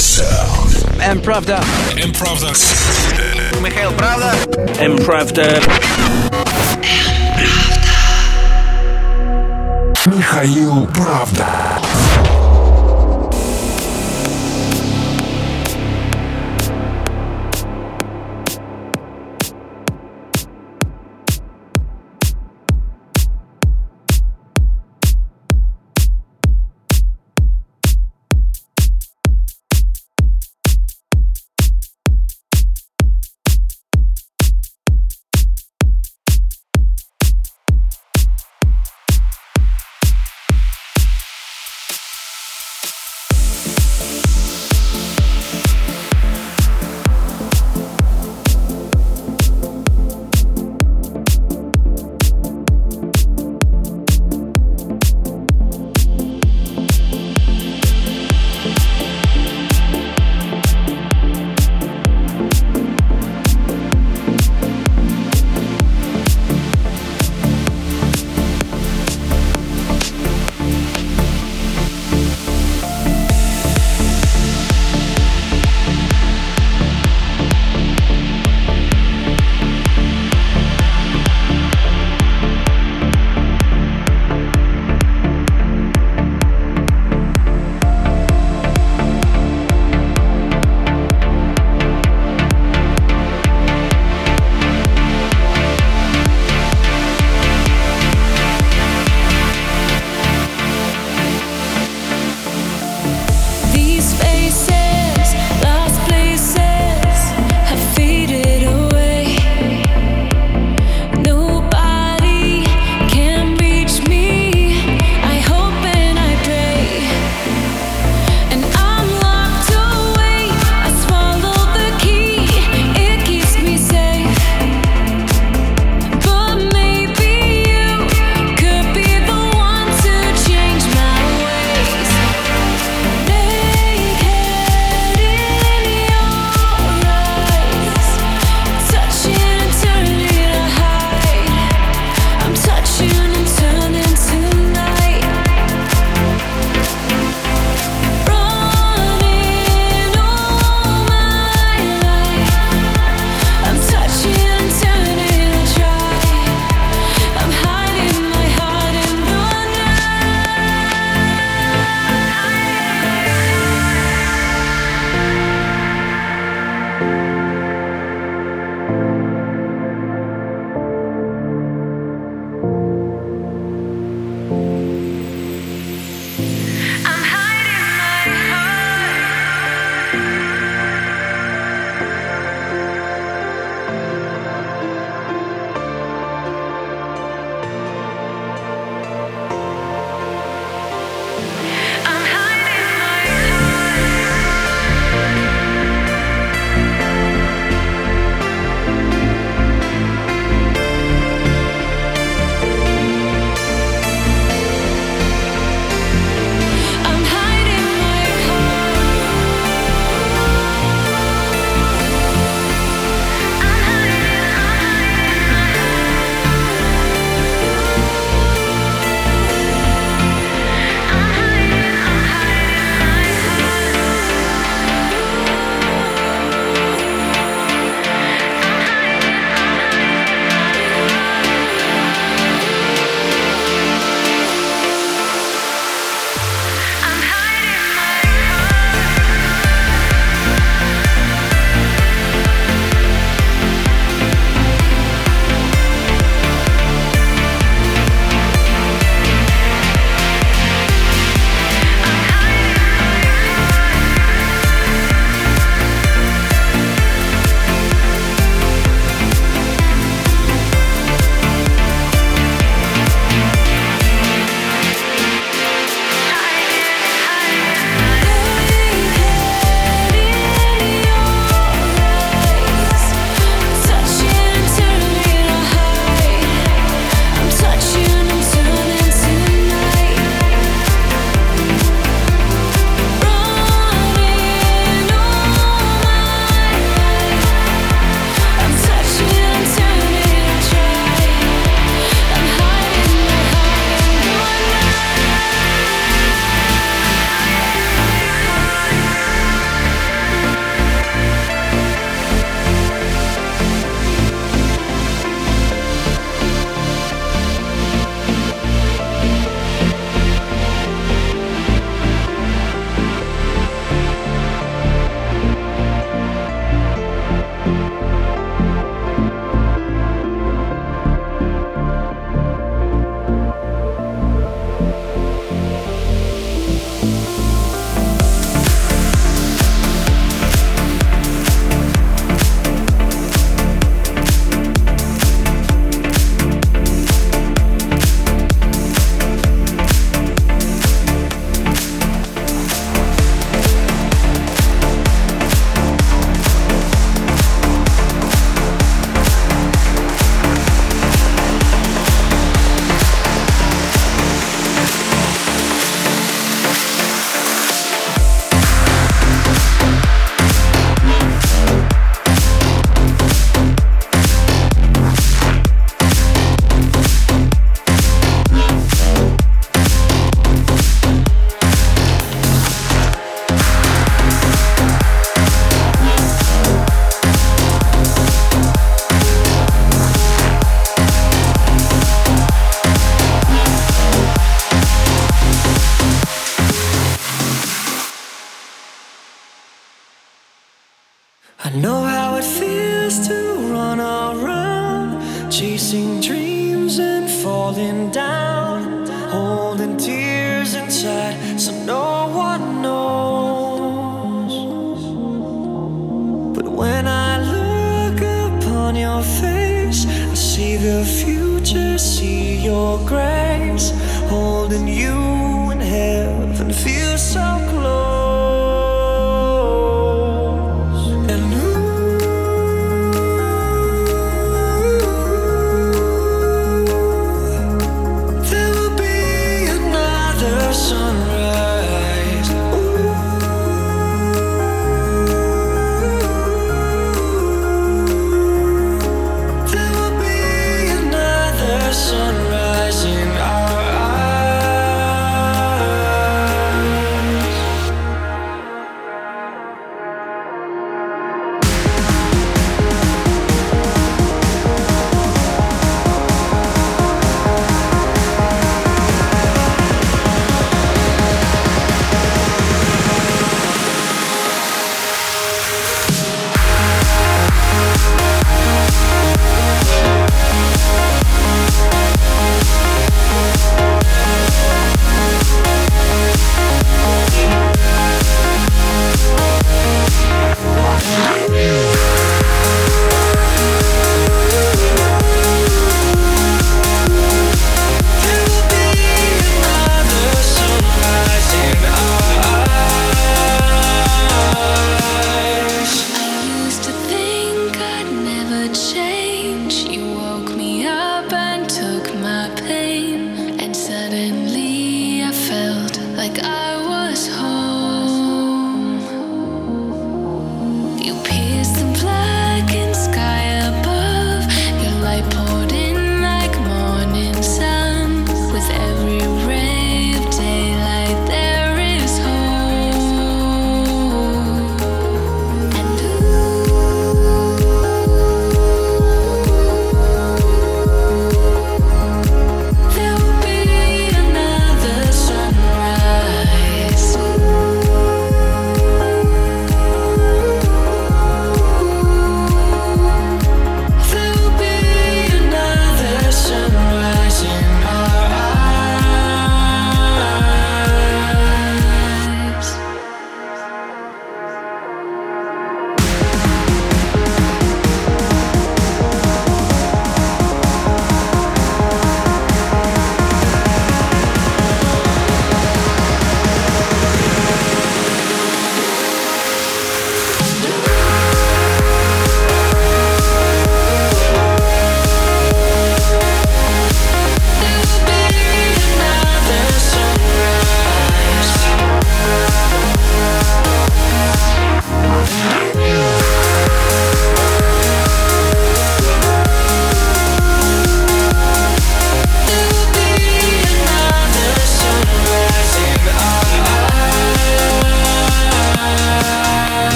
Sound. М-правда. М-правда. Михаил Правда. М-правда. Михаил Правда.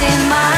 In my